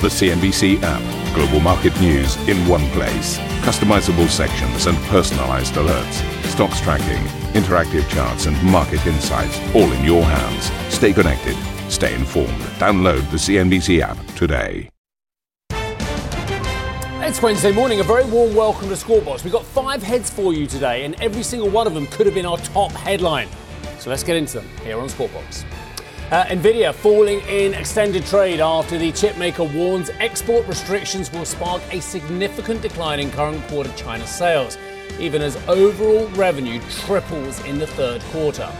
The CNBC app. Global market news in one place. Customizable sections and personalized alerts. Stocks tracking, interactive charts, and market insights all in your hands. Stay connected. Stay informed. Download the CNBC app today. It's Wednesday morning. A very warm welcome to Squawk We've got five heads for you today, and every single one of them could have been our top headline. So let's get into them here on Squawk uh, Nvidia falling in extended trade after the chipmaker warns export restrictions will spark a significant decline in current quarter China sales, even as overall revenue triples in the third quarter.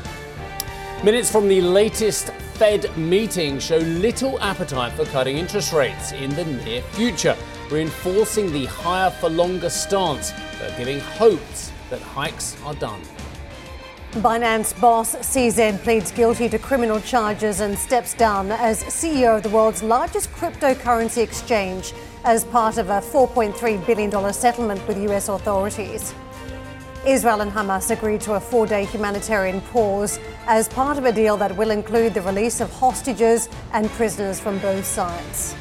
Minutes from the latest Fed meeting show little appetite for cutting interest rates in the near future, reinforcing the higher for longer stance, but giving hopes that hikes are done. Binance boss CZ pleads guilty to criminal charges and steps down as CEO of the world's largest cryptocurrency exchange as part of a $4.3 billion settlement with US authorities. Israel and Hamas agreed to a four day humanitarian pause as part of a deal that will include the release of hostages and prisoners from both sides.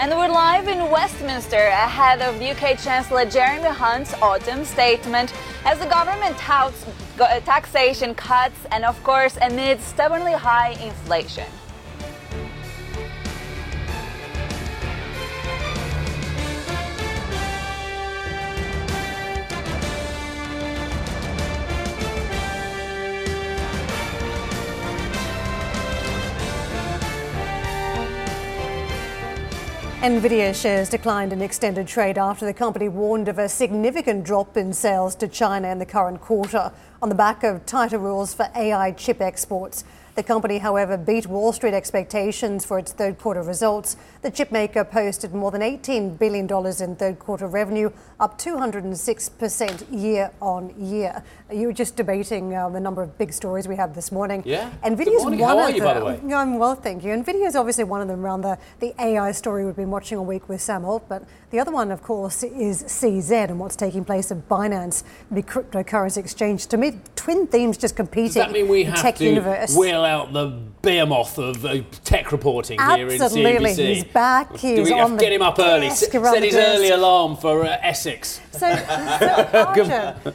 And we're live in Westminster ahead of UK Chancellor Jeremy Hunt's autumn statement as the government touts taxation cuts and, of course, amid stubbornly high inflation. Nvidia shares declined in extended trade after the company warned of a significant drop in sales to China in the current quarter on the back of tighter rules for AI chip exports. The company, however, beat Wall Street expectations for its third quarter results. The chipmaker posted more than $18 billion in third quarter revenue, up 206% year on year. You were just debating uh, the number of big stories we had this morning. Yeah. Nvidia's one How of you, them. By the way? I'm well, thank you. Nvidia is obviously one of them around the, the AI story we've been watching all week with Sam Altman. The other one, of course, is CZ and what's taking place at Binance, the cryptocurrency exchange. To me, twin themes just competing. Does that mean we have tech to universe. wheel out the behemoth of uh, tech reporting Absolutely. here in CNBC? Absolutely, He's back. He's Do we on get him up early? Set his early alarm for uh, Essex. So, so Arjun,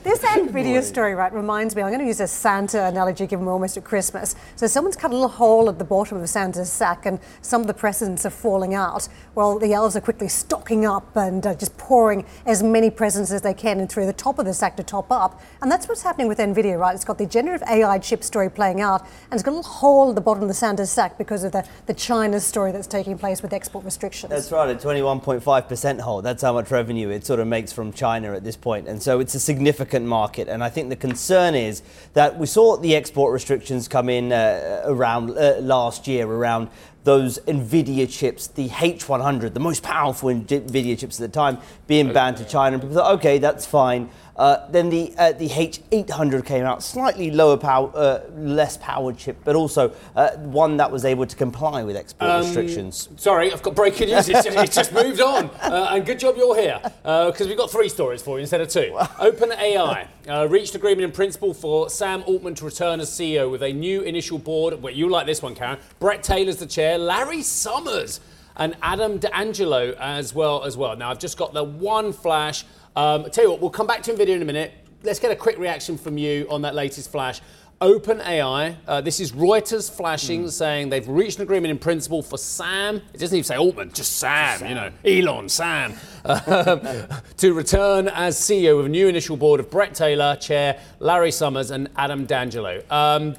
this Nvidia story, right, reminds me. I'm going to use a Santa analogy, given we're almost at Christmas. So someone's cut a little hole at the bottom of Santa's sack, and some of the presents are falling out. Well, the elves are quickly stocking up and uh, just pouring as many presents as they can in through the top of the sack to top up. And that's what's happening with Nvidia, right? It's got the generative AI chip story playing out, and it's got a at the bottom of the Santa's sack because of the, the China story that's taking place with export restrictions. That's right, a 21.5% hole. That's how much revenue it sort of makes from China at this point. And so it's a significant market. And I think the concern is that we saw the export restrictions come in uh, around uh, last year around those NVIDIA chips, the H100, the most powerful NVIDIA chips at the time, being banned to China. And people thought, okay, that's fine. Uh, then the uh, the H800 came out, slightly lower power, uh, less powered chip, but also uh, one that was able to comply with export um, restrictions. Sorry, I've got breaking news. It's just, it's just moved on, uh, and good job you're here because uh, we've got three stories for you instead of two. OpenAI reached agreement in principle for Sam Altman to return as CEO with a new initial board. Well, you like this one, Karen? Bret Taylor's the chair. Larry Summers and Adam D'Angelo as well as well. Now I've just got the one flash. Um, tell you what, we'll come back to NVIDIA in a minute. Let's get a quick reaction from you on that latest flash. OpenAI, uh, this is Reuters flashing, mm. saying they've reached an agreement in principle for Sam. It doesn't even say Altman, just Sam, Sam. you know, Elon, Sam, uh, to return as CEO of a new initial board of Bret Taylor, Chair, Larry Summers, and Adam D'Angelo. Um,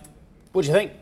what do you think?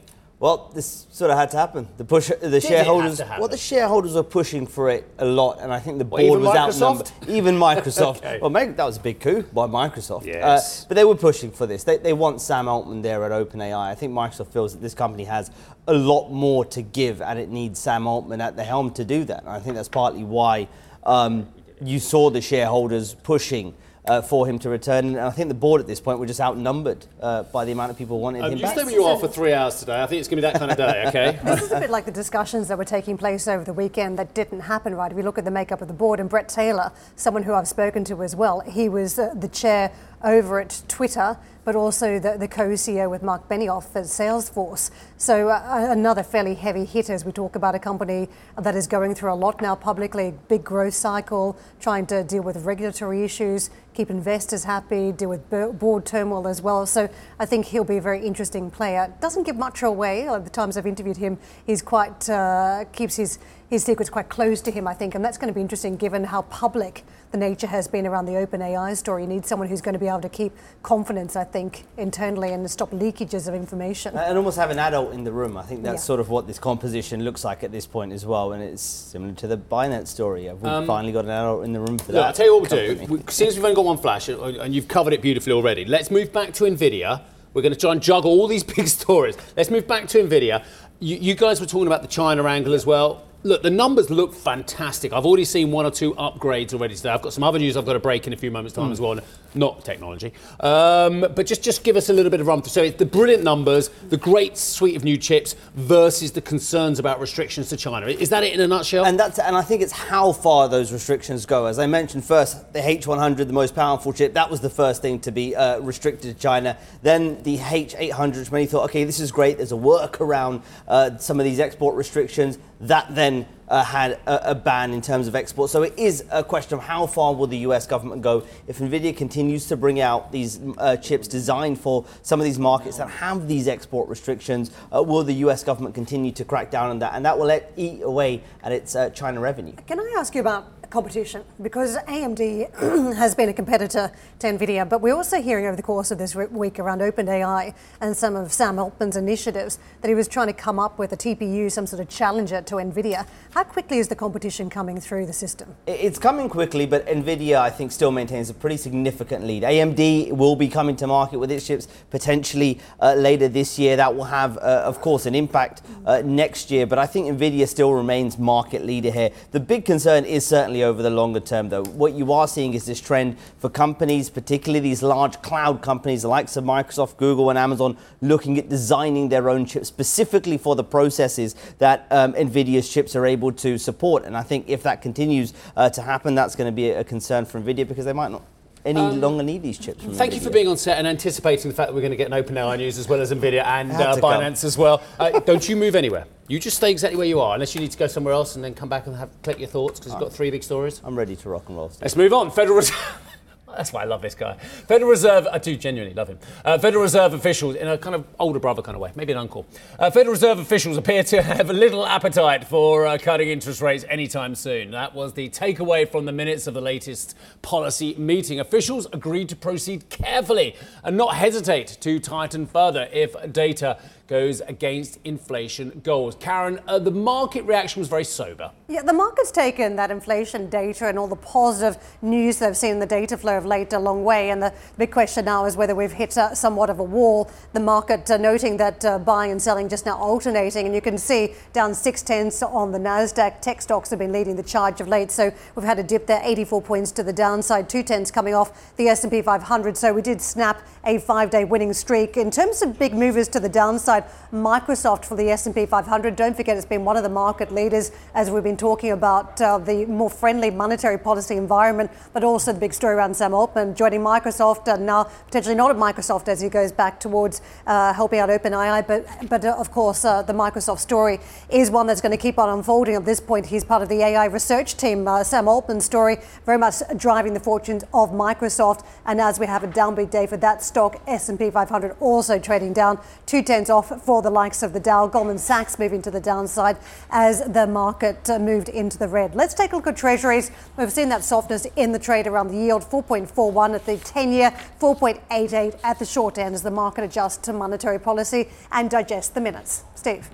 Well, this sort of had to happen. The push, the Did shareholders. Well, the shareholders were pushing for it a lot, and I think the board was outnumbered. Even Microsoft. okay. Well, maybe that was a big coup by Microsoft. Yes. Uh, but they were pushing for this. They, they want Sam Altman there at OpenAI. I think Microsoft feels that this company has a lot more to give, and it needs Sam Altman at the helm to do that. And I think that's partly why um, you saw the shareholders pushing uh, for him to return. And I think the board at this point were just outnumbered uh, by the amount of people wanting um, him you back. stay where you are for three hours today. I think it's going to be that kind of day, okay? this is a bit like the discussions that were taking place over the weekend that didn't happen, right? If you look at the makeup of the board, and Bret Taylor, someone who I've spoken to as well, he was uh, the chair over at Twitter, but also the, the co-CEO with Marc Benioff at Salesforce. So uh, another fairly heavy hit as we talk about a company that is going through a lot now publicly, big growth cycle, trying to deal with regulatory issues, keep investors happy, deal with board turmoil as well. So I think he'll be a very interesting player. Doesn't give much away. At the times I've interviewed him, he's quite uh, keeps his his secret's quite close to him, I think, and that's going to be interesting given how public the nature has been around the OpenAI story. You need someone who's going to be able to keep confidence, I think, internally and stop leakages of information. And almost have an adult in the room. I think that's yeah. sort of what this composition looks like at this point as well, and it's similar to the Binance story. We've um, finally got an adult in the room for look, that. I'll tell you what we'll company. do. Since we've only got one flash, and you've covered it beautifully already, let's move back to NVIDIA. We're going to try and juggle all these big stories. Let's move back to NVIDIA. You, you guys were talking about the China angle as well Look, the numbers look fantastic. I've already seen one or two upgrades already today. I've got some other news I've got to break in a few moments' time mm. as well. Not technology, um, but just just give us a little bit of run through. So it's the brilliant numbers, the great suite of new chips versus the concerns about restrictions to China. Is that it in a nutshell? And that's and I think it's how far those restrictions go. As I mentioned first, the H100, the most powerful chip, that was the first thing to be uh, restricted to China. Then the H800, which many thought, okay, this is great. There's a workaround uh, some of these export restrictions. That then uh, had a, a, ban in terms of export. So it is a question of how far will the US government go if Nvidia continues to bring out these uh, chips designed for some of these markets that have these export restrictions. Uh, will the US government continue to crack down on that? And that will eat away at its uh, China revenue. Can I ask you about competition because AMD has been a competitor to NVIDIA, but we're also hearing over the course of this week around OpenAI and some of Sam Altman's initiatives that he was trying to come up with a TPU, some sort of challenger to NVIDIA. How quickly is the competition coming through the system? It's coming quickly, but NVIDIA, I think, still maintains a pretty significant lead. AMD will be coming to market with its chips potentially uh, later this year. That will have, uh, of course, an impact uh, next year, but I think NVIDIA still remains market leader here. The big concern is certainly over the longer term, though. What you are seeing is this trend for companies, particularly these large cloud companies, the likes of Microsoft, Google, and Amazon, looking at designing their own chips specifically for the processes that um, NVIDIA's chips are able to support. And I think if that continues uh, to happen, that's going to be a concern for NVIDIA because they might not any um, longer need these chips. thank you for being on set and anticipating the fact that we're going to get an OpenAI news as well as NVIDIA and uh, Binance as well. Uh, don't you move anywhere. You just stay exactly where you are, unless you need to go somewhere else and then come back and have collect your thoughts because you've got three big stories. I'm ready to rock and roll. Let's move on. Federal Reserve. That's why I love this guy. Federal Reserve, I do genuinely love him. Uh, Federal Reserve officials, in a kind of older brother kind of way, maybe an uncle. Uh, Federal Reserve officials appear to have a little appetite for uh, cutting interest rates anytime soon. That was the takeaway from the minutes of the latest policy meeting. Officials agreed to proceed carefully and not hesitate to tighten further if data goes against inflation goals. Karen, uh, the market reaction was very sober. Yeah, the market's taken that inflation data and all the positive news they've seen in the data flow of late a long way. And the big question now is whether we've hit uh, somewhat of a wall. The market uh, noting that uh, buying and selling just now alternating. And you can see down six tenths on the NASDAQ. Tech stocks have been leading the charge of late. So we've had a dip there, 84 points to the downside, two tenths coming off the S&P 500. So we did snap a five-day winning streak. In terms of big movers to the downside, Microsoft for the S&P 500. Don't forget it's been one of the market leaders as we've been talking about uh, the more friendly monetary policy environment, but also the big story around Sam Altman joining Microsoft and now potentially not at Microsoft as he goes back towards uh, helping out OpenAI. But, but uh, of course, uh, the Microsoft story is one that's going to keep on unfolding. At this point, he's part of the AI research team. Uh, Sam Altman's story very much driving the fortunes of Microsoft. And as we have a downbeat day for that stock, S&P 500 also trading down two tenths off for the likes of the Dow. Goldman Sachs moving to the downside as the market uh, moved into the red. Let's take a look at treasuries. We've seen that softness in the trade around the yield 4.41 at the 10 year, 4.88 at the short end as the market adjusts to monetary policy and digests the minutes. Steve.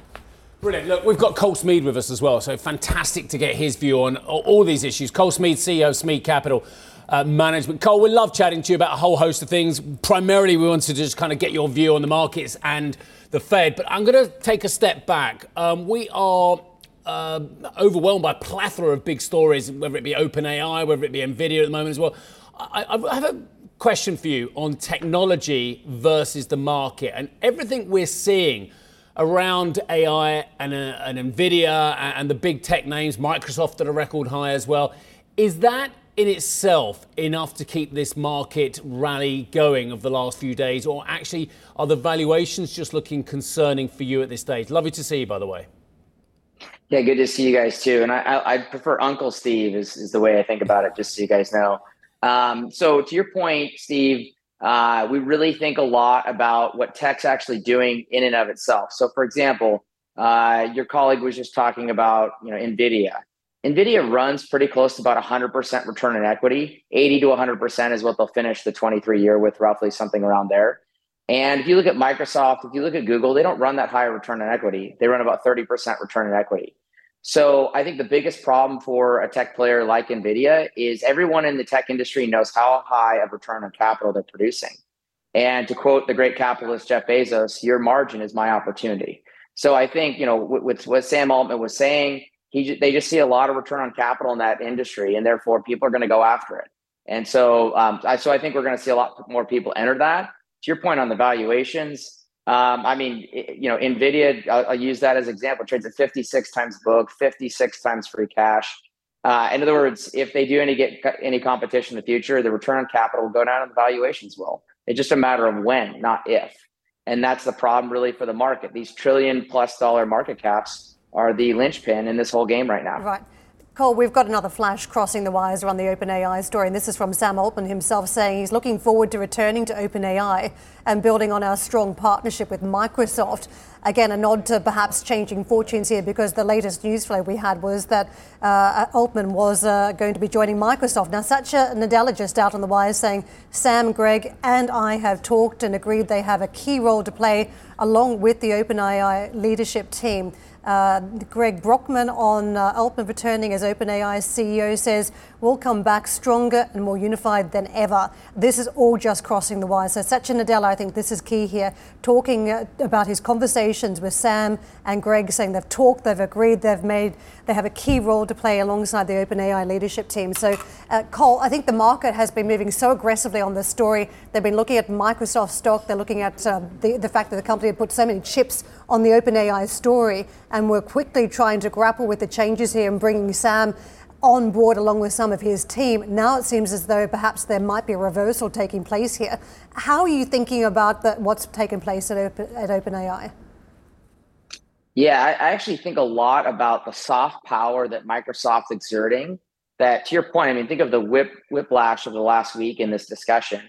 Brilliant. Look, we've got Cole Smead with us as well, so fantastic to get his view on all these issues. Cole Smead, CEO of Smead Capital uh, management. Cole, we love chatting to you about a whole host of things. Primarily, we wanted to just kind of get your view on the markets and the Fed. But I'm going to take a step back. Um, we are uh, overwhelmed by a plethora of big stories, whether it be OpenAI, whether it be Nvidia at the moment as well. I, I have a question for you on technology versus the market and everything we're seeing around AI and, uh, and Nvidia and, and the big tech names, Microsoft at a record high as well. Is that in itself enough to keep this market rally going of the last few days, or actually are the valuations just looking concerning for you at this stage? Lovely to see you, by the way. Yeah, good to see you guys too. And I, I, I prefer Uncle Steve is, is the way I think about it, just so you guys know. Um, so to your point, Steve, uh, we really think a lot about what tech's actually doing in and of itself. So, for example, uh, your colleague was just talking about you know NVIDIA. NVIDIA runs pretty close to about 100% return on equity. 80 to 100% is what they'll finish the 23 year with, roughly something around there. And if you look at Microsoft, if you look at Google, they don't run that high return on equity. They run about 30% return on equity. So I think the biggest problem for a tech player like NVIDIA is everyone in the tech industry knows how high of return on capital they're producing. And to quote the great capitalist Jeff Bezos, your margin is my opportunity. So I think, you know, with, what Sam Altman was saying, he, they just see a lot of return on capital in that industry, and therefore people are going to go after it. And so, um, I, so I think we're going to see a lot more people enter that. To your point on the valuations, um, I mean, you know, Nvidia. I'll, I'll, use that as example. Trades at 56 times book, 56 times free cash. Uh, in other words, if they do any get any competition in the future, the return on capital will go down, and the valuations will. It's just a matter of when, not if. And that's the problem, really, for the market. These trillion plus dollar market caps are the linchpin in this whole game right now. Right. Cole, we've got another flash crossing the wires around the OpenAI story, and this is from Sam Altman himself saying he's looking forward to returning to OpenAI and building on our strong partnership with Microsoft. Again, a nod to perhaps changing fortunes here because the latest news flow we had was that uh, Altman was uh, going to be joining Microsoft. Now, Satya Nadella just out on the wires saying Sam, Greg, and I have talked and agreed they have a key role to play along with the OpenAI leadership team. Uh, Greg Brockman on uh, Altman returning as OpenAI CEO says, We'll come back stronger and more unified than ever. This is all just crossing the wire. So, Satya Nadella, I think this is key here, talking uh, about his conversations with Sam and Greg, saying they've talked, they've agreed, they've made, they have a key role to play alongside the OpenAI leadership team. So, uh, Cole, I think the market has been moving so aggressively on this story. They've been looking at Microsoft stock, they're looking at um, the, the fact that the company had put so many chips on the OpenAI story, and we're quickly trying to grapple with the changes here and bringing Sam on board along with some of his team. Now it seems as though perhaps there might be a reversal taking place here. How are you thinking about the, what's taken place at, at OpenAI? Yeah, I, I actually think a lot about the soft power that Microsoft's exerting. That, to your point, I mean, think of the whip whiplash of the last week in this discussion.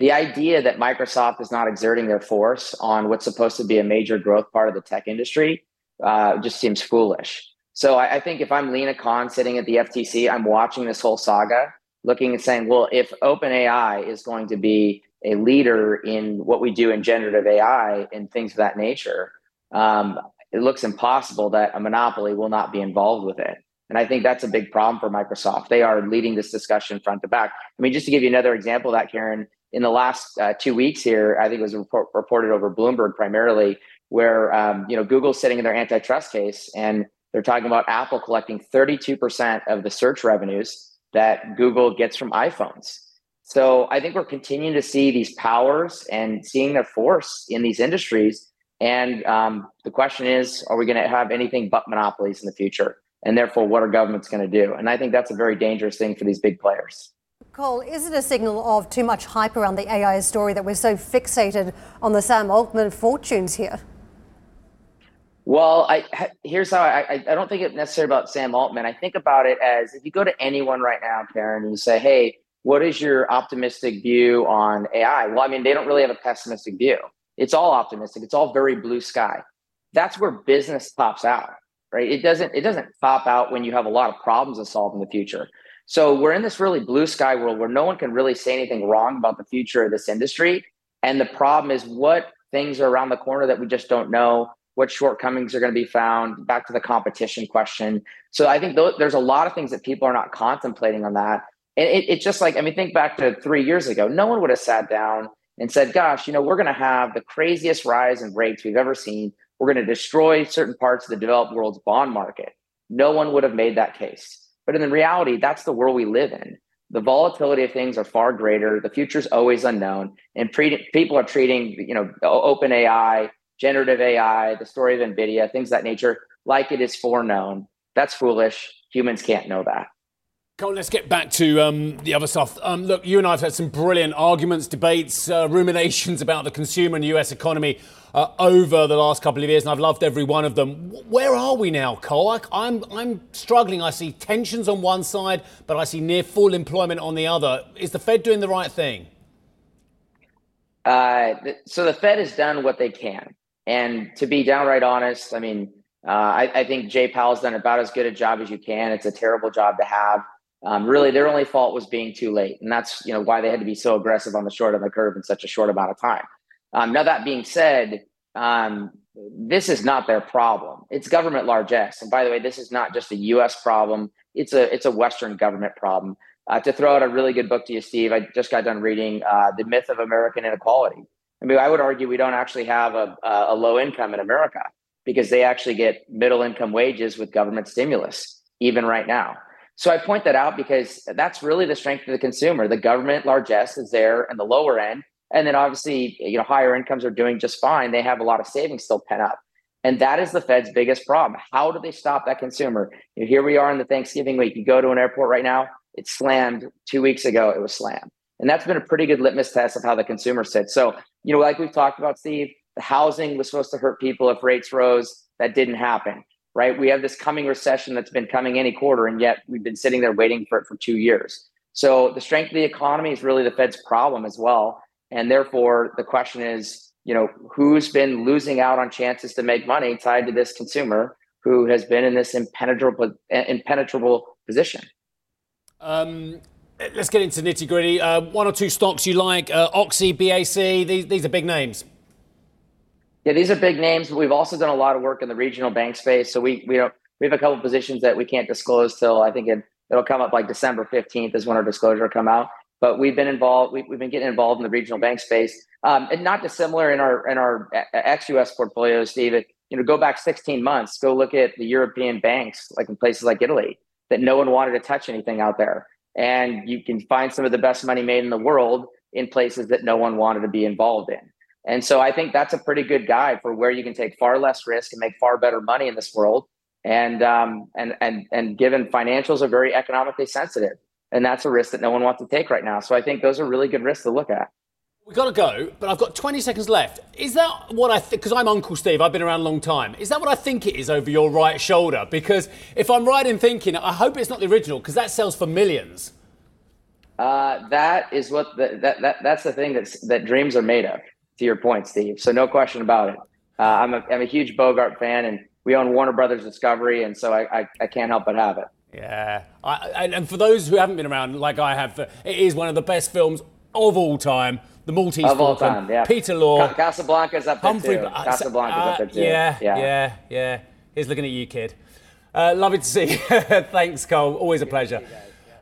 The idea that Microsoft is not exerting their force on what's supposed to be a major growth part of the tech industry uh, just seems foolish. So I, I think if I'm Lina Khan sitting at the FTC, I'm watching this whole saga, looking and saying, well, if OpenAI is going to be a leader in what we do in generative AI and things of that nature, um, it looks impossible that a monopoly will not be involved with it. And I think that's a big problem for Microsoft. They are leading this discussion front to back. I mean, just to give you another example of that, Karen, in the last uh, two weeks here, I think it was report, reported over Bloomberg primarily, where um, you know Google's sitting in their antitrust case, and they're talking about Apple collecting 32% of the search revenues that Google gets from iPhones. So I think we're continuing to see these powers and seeing their force in these industries. And um, the question is, are we going to have anything but monopolies in the future? And therefore, what are governments going to do? And I think that's a very dangerous thing for these big players. Cole, is it a signal of too much hype around the AI story that we're so fixated on the Sam Altman fortunes here? Well, I here's how I, I don't think it necessarily about Sam Altman. I think about it as if you go to anyone right now, Karen, and you say, "Hey, what is your optimistic view on AI?" Well, I mean, they don't really have a pessimistic view. It's all optimistic. It's all very blue sky. That's where business pops out, right? It doesn't it doesn't pop out when you have a lot of problems to solve in the future. So we're in this really blue sky world where no one can really say anything wrong about the future of this industry. And the problem is what things are around the corner that we just don't know what shortcomings are going to be found back to the competition question. So i think th- there's a lot of things that people are not contemplating on that. And it, it's just like i mean think back to three years ago no one would have sat down and said gosh you know we're going to have the craziest rise in rates we've ever seen. We're going to destroy certain parts of the developed world's bond market. No one would have made that case but in the reality that's the world we live in the volatility of things are far greater the future is always unknown and pre- people are treating you know open ai generative AI, the story of NVIDIA, things that nature, like it is foreknown. That's foolish. Humans can't know that. Cole, let's get back to um, the other stuff. Um, look, you and I have had some brilliant arguments, debates, uh, ruminations about the consumer and the US economy uh, over the last couple of years, and I've loved every one of them. Where are we now, Cole? I, I'm, I'm struggling. I see tensions on one side, but I see near full employment on the other. Is the Fed doing the right thing? Uh, so the Fed has done what they can. And to be downright honest, I mean, uh, I, I, think Jay Powell's done about as good a job as you can. It's a terrible job to have. Um, really, their only fault was being too late, and that's you know why they had to be so aggressive on the short of the curve in such a short amount of time. Um, now that being said, um, this is not their problem. It's government largesse, and by the way, this is not just a U.S. problem. It's a it's a Western government problem. Uh, to throw out a really good book to you, Steve, I just got done reading uh, "The Myth of American Inequality." I mean, I would argue we don't actually have a, a low income in America because they actually get middle income wages with government stimulus, even right now. So I point that out because that's really the strength of the consumer. The government largesse is there and the lower end. And then obviously, you know, higher incomes are doing just fine. They have a lot of savings still pent up. And that is the Fed's biggest problem. How do they stop that consumer? You know, here we are in the Thanksgiving week. You go to an airport right now, it's slammed. Two weeks ago, it was slammed. And that's been a pretty good litmus test of how the consumer sits. So, you know, like we've talked about, Steve, the housing was supposed to hurt people if rates rose. That didn't happen right? We have this coming recession that's been coming any quarter, and yet we've been sitting there waiting for it for two years. So the strength of the economy is really the Fed's problem as well. And therefore, the question is, you know, who's been losing out on chances to make money tied to this consumer who has been in this impenetrable, impenetrable position? Um, let's get into nitty gritty. Uh, one or two stocks you like, uh, Oxy, BAC, these, these are big names. Yeah, these are big names, but we've also done a lot of work in the regional bank space. So we we don't we have a couple positions that we can't disclose till I think it, it'll come up like December 15th is when our disclosure will come out. But we've been involved. We, have been getting involved in the regional bank space, um, and not dissimilar in our in our ex-US portfolios, Steve. you know, go back 16 months. Go look at the European banks, like in places like Italy, that no one wanted to touch anything out there, and you can find some of the best money made in the world in places that no one wanted to be involved in. And so I think that's a pretty good guide for where you can take far less risk and make far better money in this world. And um, and and and given financials are very economically sensitive, and that's a risk that no one wants to take right now. So I think those are really good risks to look at. We've got to go, but I've got 20 seconds left. Is that what I think? Because I'm Uncle Steve, I've been around a long time. Is that what I think it is over your right shoulder? Because if I'm right in thinking, I hope it's not the original, because that sells for millions. Uh, that is what the, that, that that's the thing that's that dreams are made of to your point, Steve. So no question about it. Uh, I'm, a, I'm a huge Bogart fan, and we own Warner Brothers Discovery, and so I, I, I can't help but have it. Yeah, I, and for those who haven't been around, like I have, it is one of the best films of all time. The Maltese of all time, yeah. Peter Lorre, Ca- Casablanca's up there Humphrey, too. Uh, Casablanca's uh, up there too. Yeah, yeah, yeah, yeah. He's looking at you, kid. Uh, lovely to see you. Thanks, Cole. Always a pleasure.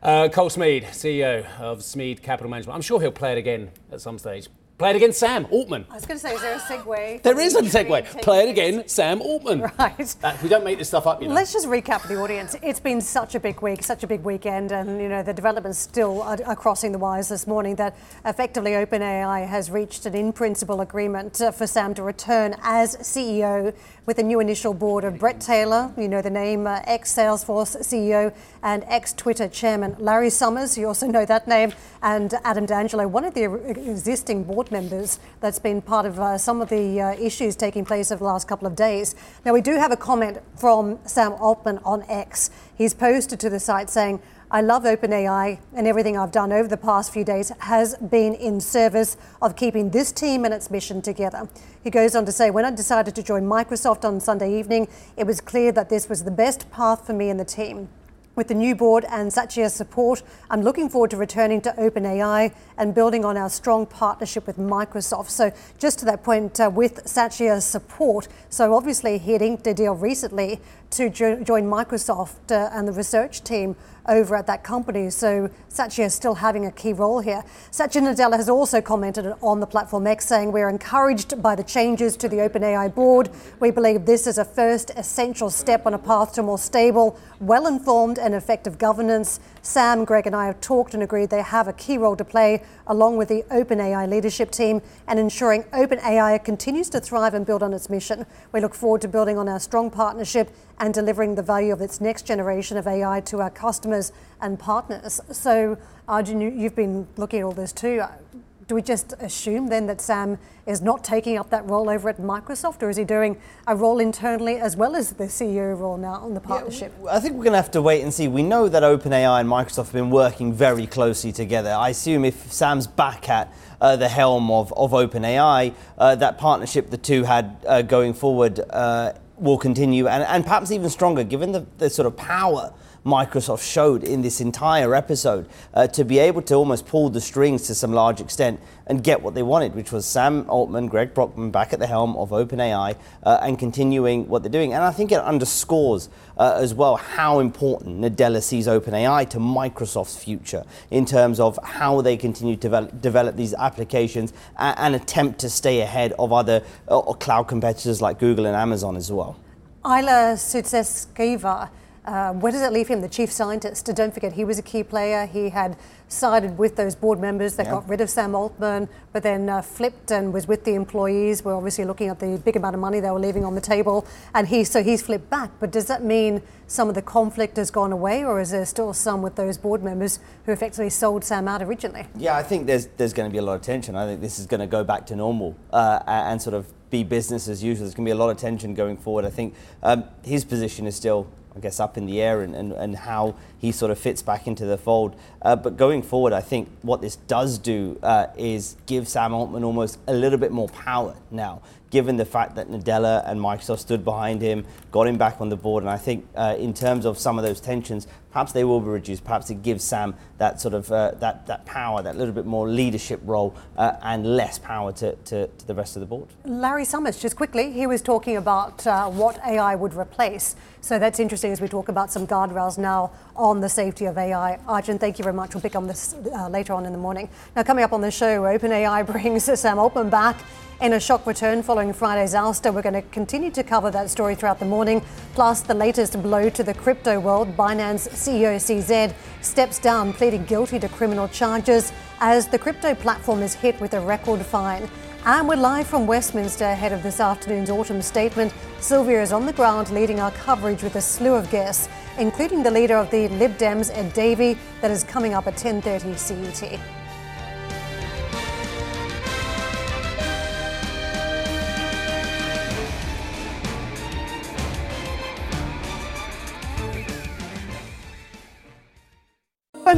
Uh, Cole Smead, CEO of Smead Capital Management. I'm sure he'll play it again at some stage. Play it again, Sam Altman. I was going to say, is there a segue? There is a segue. Play it again, Sam Altman. Right. Uh, we don't make this stuff up, you know. Let's just recap for the audience. It's been such a big week, such a big weekend, and you know the developments still are, are crossing the wires this morning. That effectively OpenAI has reached an in-principle agreement uh, for Sam to return as CEO with a new initial board of Bret Taylor, you know the name, uh, ex-Salesforce CEO and ex-Twitter chairman Larry Summers, you also know that name, and Adam D'Angelo, one of the existing board members that's been part of uh, some of the uh, issues taking place over the last couple of days. Now, we do have a comment from Sam Altman on X. He's posted to the site saying, I love OpenAI, and everything I've done over the past few days has been in service of keeping this team and its mission together. He goes on to say, When I decided to join Microsoft on Sunday evening, it was clear that this was the best path for me and the team. With the new board and Satya's support, I'm looking forward to returning to OpenAI and building on our strong partnership with Microsoft. So, just to that point, uh, with Satya's support, so obviously he inked a deal recently to jo- join Microsoft uh, and the research team over at that company. So Satya is still having a key role here. Satya Nadella has also commented on the platform X saying, We're encouraged by the changes to the OpenAI board. We believe this is a first essential step on a path to more stable, well informed, and effective governance. Sam, Greg, and I have talked and agreed they have a key role to play along with the OpenAI leadership team and ensuring OpenAI continues to thrive and build on its mission. We look forward to building on our strong partnership and delivering the value of its next generation of AI to our customers and partners. So, Arjun, you, you've been looking at all this too do we just assume then that Sam is not taking up that role over at Microsoft, or is he doing a role internally as well as the CEO role now on the partnership? Yeah, I think we're going to have to wait and see. We know that OpenAI and Microsoft have been working very closely together. I assume if Sam's back at uh, the helm of, of OpenAI, uh, that partnership the two had uh, going forward uh, will continue and, and perhaps even stronger given the, the sort of power Microsoft showed in this entire episode uh, to be able to almost pull the strings to some large extent and get what they wanted, which was Sam Altman, Greg Brockman back at the helm of OpenAI uh, and continuing what they're doing. And I think it underscores uh, as well how important Nadella sees OpenAI to Microsoft's future in terms of how they continue to develop, develop these applications and, and, attempt to stay ahead of other uh, cloud competitors like Google and Amazon as well. Ilya Sutskever uh, where does that leave him, the chief scientist? Don't forget, he was a key player. He had sided with those board members that yeah. got rid of Sam Altman, but then uh, flipped and was with the employees. We're obviously looking at the big amount of money they were leaving on the table, and he so he's flipped back. But does that mean some of the conflict has gone away, or is there still some with those board members who effectively sold Sam out originally? Yeah, I think there's there's going to be a lot of tension. I think this is going to go back to normal uh, and sort of be business as usual. There's going to be a lot of tension going forward. I think um, his position is still I guess, up in the air and, and, and how he sort of fits back into the fold. Uh, but going forward, I think what this does do uh, is give Sam Altman almost a little bit more power now, given the fact that Nadella and Microsoft stood behind him, got him back on the board. And I think uh, in terms of some of those tensions, perhaps they will be reduced. Perhaps it gives Sam that sort of uh, that, that power, that little bit more leadership role, uh, and less power to, to, to, the rest of the board. Larry Summers, just quickly, he was talking about uh, what AI would replace. So that's interesting as we talk about some guardrails now on the safety of AI. Arjun, thank you very much. We'll pick on this uh, later on in the morning. Now, coming up on the show, OpenAI brings Sam Altman back in a shock return following Friday's ouster. We're going to continue to cover that story throughout the morning. Plus, the latest blow to the crypto world. Binance CEO CZ steps down, pleading guilty to criminal charges as the crypto platform is hit with a record fine. And we're live from Westminster ahead of this afternoon's autumn statement. Silvia is on the ground leading our coverage with a slew of guests, including the leader of the Lib Dems, Ed Davey, that is coming up at 10.30 CET.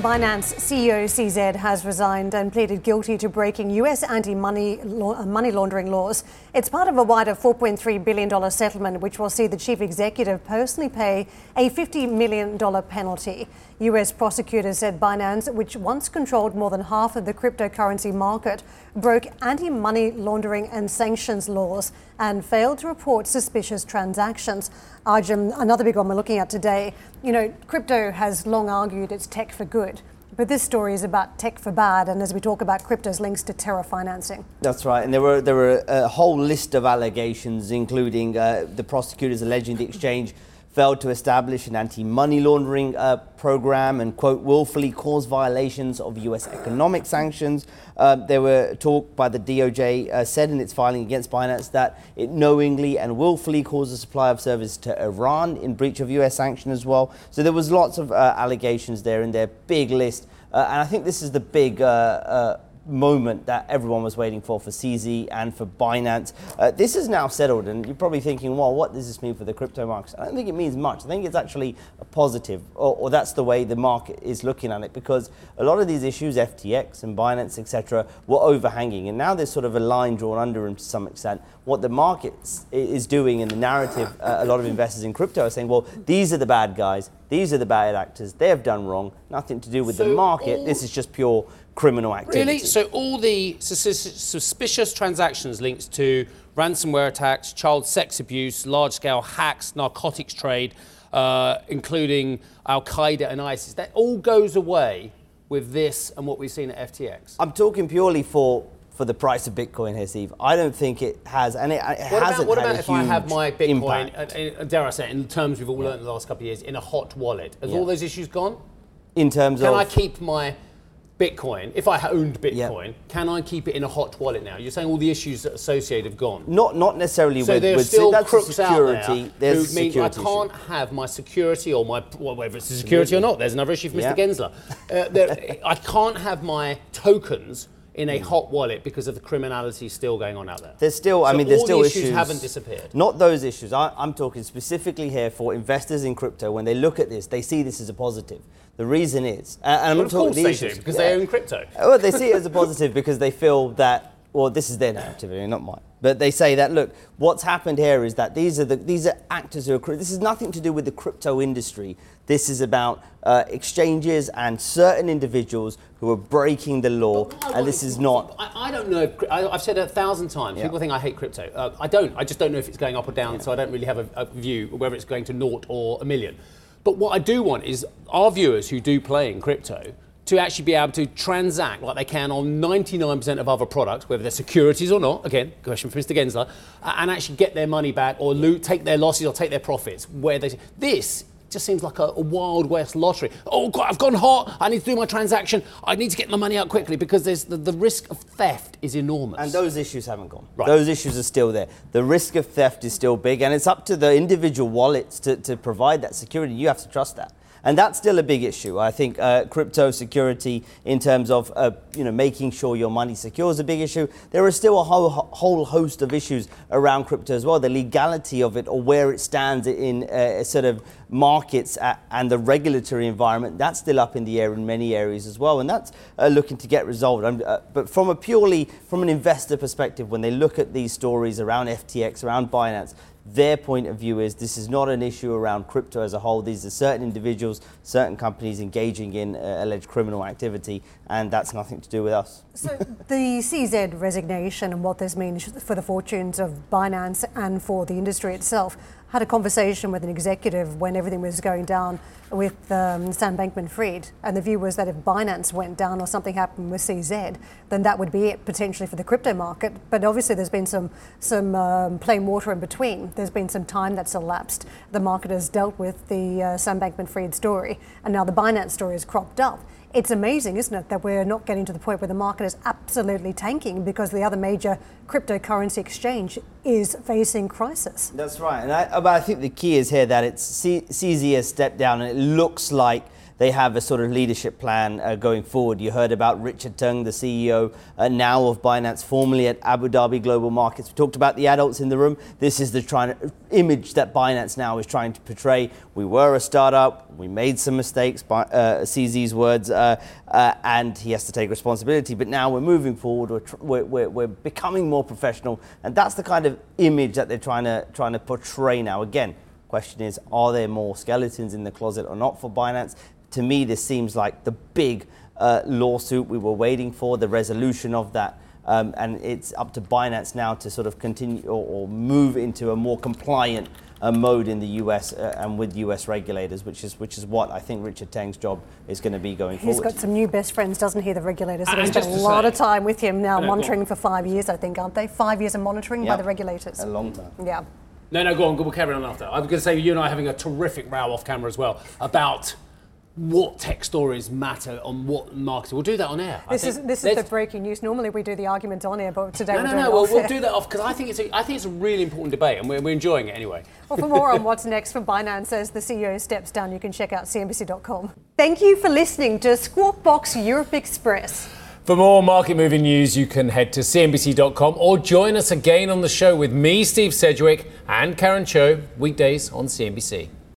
Binance CEO CZ has resigned and pleaded guilty to breaking US anti money uh, money laundering laws. It's part of a wider $4.3 billion settlement, which will see the chief executive personally pay a $50 million penalty. US prosecutors said Binance, which once controlled more than half of the cryptocurrency market, broke anti money laundering and sanctions laws and failed to report suspicious transactions. Arjun, another big one we're looking at today. You know, crypto has long argued it's tech for good. But this story is about tech for bad, and as we talk about crypto's links to terror financing. That's right, and there were there were a whole list of allegations, including uh, the prosecutors alleging the exchange failed to establish an anti-money laundering uh, program and, quote, willfully caused violations of U.S. economic sanctions. Uh, there were talk by the DOJ uh, said in its filing against Binance that it knowingly and willfully caused the supply of service to Iran in breach of U.S. sanction as well. So there was lots of uh, allegations there in their big list. Uh, and I think this is the big uh, moment that everyone was waiting for for CZ and for Binance. Uh, this is now settled, and you're probably thinking, well, what does this mean for the crypto markets? I don't think it means much. I think it's actually a positive, or, or that's the way the market is looking at it, because a lot of these issues, FTX and Binance, etc., were overhanging, and now there's sort of a line drawn under them to some extent. What the market is doing in the narrative, uh, a lot of investors in crypto are saying, well, these are the bad guys, these are the bad actors, they have done wrong, nothing to do with so the market. This is just pure criminal activity. Really? So all the sus- suspicious transactions linked to ransomware attacks, child sex abuse, large-scale hacks, narcotics trade, uh, including Al Qaeda and ISIS, that all goes away with this and what we've seen at FTX. I'm talking purely for for the price of Bitcoin here, Steve. I don't think it has, and it, it What hasn't about, what about if I have my Bitcoin, uh, dare I say, it, in terms we've all learned in the last couple of years, in a hot wallet? Has Yeah. all those issues gone? in terms Can of Can I keep my Bitcoin, if I owned Bitcoin, can I keep it in a hot wallet now? You're saying all the issues associated have gone. not not necessarily So with, there's with still that's crooks security. out there There's who mean I can't issue. have my security or my well, whether it's security or not. There's another issue for Mr. Gensler. Uh, there, I can't have my tokens in a hot wallet because of the criminality still going on out there. There's still, I So mean, there's still the issues issues. haven't disappeared. Not those issues. I, I'm talking specifically here for investors in crypto. When they look at this, they see this as a positive. The reason is, and I'm Well, not talking course the they issues do because Yeah. they own crypto. Well, they see it as a positive because they feel that, well, this is their narrative, not mine. But they say that, look, what's happened here is that these are the these are actors who are. This is nothing to do with the crypto industry. This is about uh, exchanges and certain individuals who are breaking the law, and this is not. I, I don't know. If, I, I've said it a thousand times. Yeah. People think I hate crypto. Uh, I don't. I just don't know if it's going up or down. So I don't really have a, a view whether it's going to naught or a million. But what I do want is our viewers who do play in crypto to actually be able to transact like they can on 99% of other products, whether they're securities or not. Again, question for Mr. Gensler, and actually get their money back or loot, take their losses or take their profits. Where they this just seems like a, a wild west lottery. Oh God, I've gone hot. I need to do my transaction. I need to get my money out quickly because there's the, the risk of theft is enormous. And those issues haven't gone. Right. Those issues are still there. The risk of theft is still big, and it's up to the individual wallets to, to provide that security. You have to trust that. And that's still a big issue. I think uh, crypto security, in terms of uh, you know making sure your money secure, is a big issue. There is still a whole, whole host of issues around crypto as well. The legality of it, or where it stands in uh, sort of markets a- and the regulatory environment, that's still up in the air in many areas as well, and that's uh, looking to get resolved. Uh, but from a purely from an investor perspective, when they look at these stories around FTX, around Binance, their point of view is this is not an issue around crypto as a whole. These are certain individuals, certain companies engaging in uh, alleged criminal activity, and that's nothing to do with us. So the CZ resignation and what this means for the fortunes of Binance and for the industry itself. Had a conversation with an executive when everything was going down with um, Sam Bankman-Fried, and the view was that if Binance went down or something happened with CZ, then that would be it potentially for the crypto market. But obviously, there's been some some um, plain water in between. There's been some time that's elapsed. The market has dealt with the uh, Sam Bankman-Fried story, and now the Binance story has cropped up. It's amazing, isn't it, that we're not getting to the point where the market is absolutely tanking because the other major cryptocurrency exchange is facing crisis. That's right, and I, but I think the key is here that it's C- CZ has stepped down, and it looks like they have a sort of leadership plan uh, going forward. You heard about Richard Teng, the CEO uh, now of Binance, formerly at Abu Dhabi Global Markets. We talked about the adults in the room. This is the trying image that Binance now is trying to portray. We were a startup. We made some mistakes, by uh, CZ's words, uh, uh, and he has to take responsibility. But now we're moving forward. We're, tr- we're, we're, we're becoming more professional, and that's the kind of image that they're trying to trying to portray now. Again, question is, are there more skeletons in the closet or not for Binance? To me, this seems like the big uh, lawsuit we were waiting for, the resolution of that. Um, and it's up to Binance now to sort of continue or, or move into a more compliant uh, mode in the US uh, and with US regulators, which is which is what I think Richard Teng's job is going to be going He's forward. He's got some new best friends, doesn't he, the regulators? have spent a lot say- of time with him now, No, on. monitoring for five years, I think, aren't they? Five years of monitoring by the regulators. a long time. Yeah. No, no, go on. We'll carry on after. I'm going to say you and I are having a terrific row off camera as well about what tech stories matter on what marketing. We'll do that on air. This is this is the breaking news. Normally we do the argument on air, but today No, we're no, doing no. it We'll, off we'll air. do that off because I think it's a, I think it's a really important debate, and we're, we're enjoying it anyway. Well, for more on what's next for Binance as the CEO steps down, you can check out cnbc.com. Thank you for listening to Squawk Box Europe Express. For more market moving news, you can head to cnbc.com or join us again on the show with me, Steve Sedgwick, and Karen Tso, weekdays on CNBC.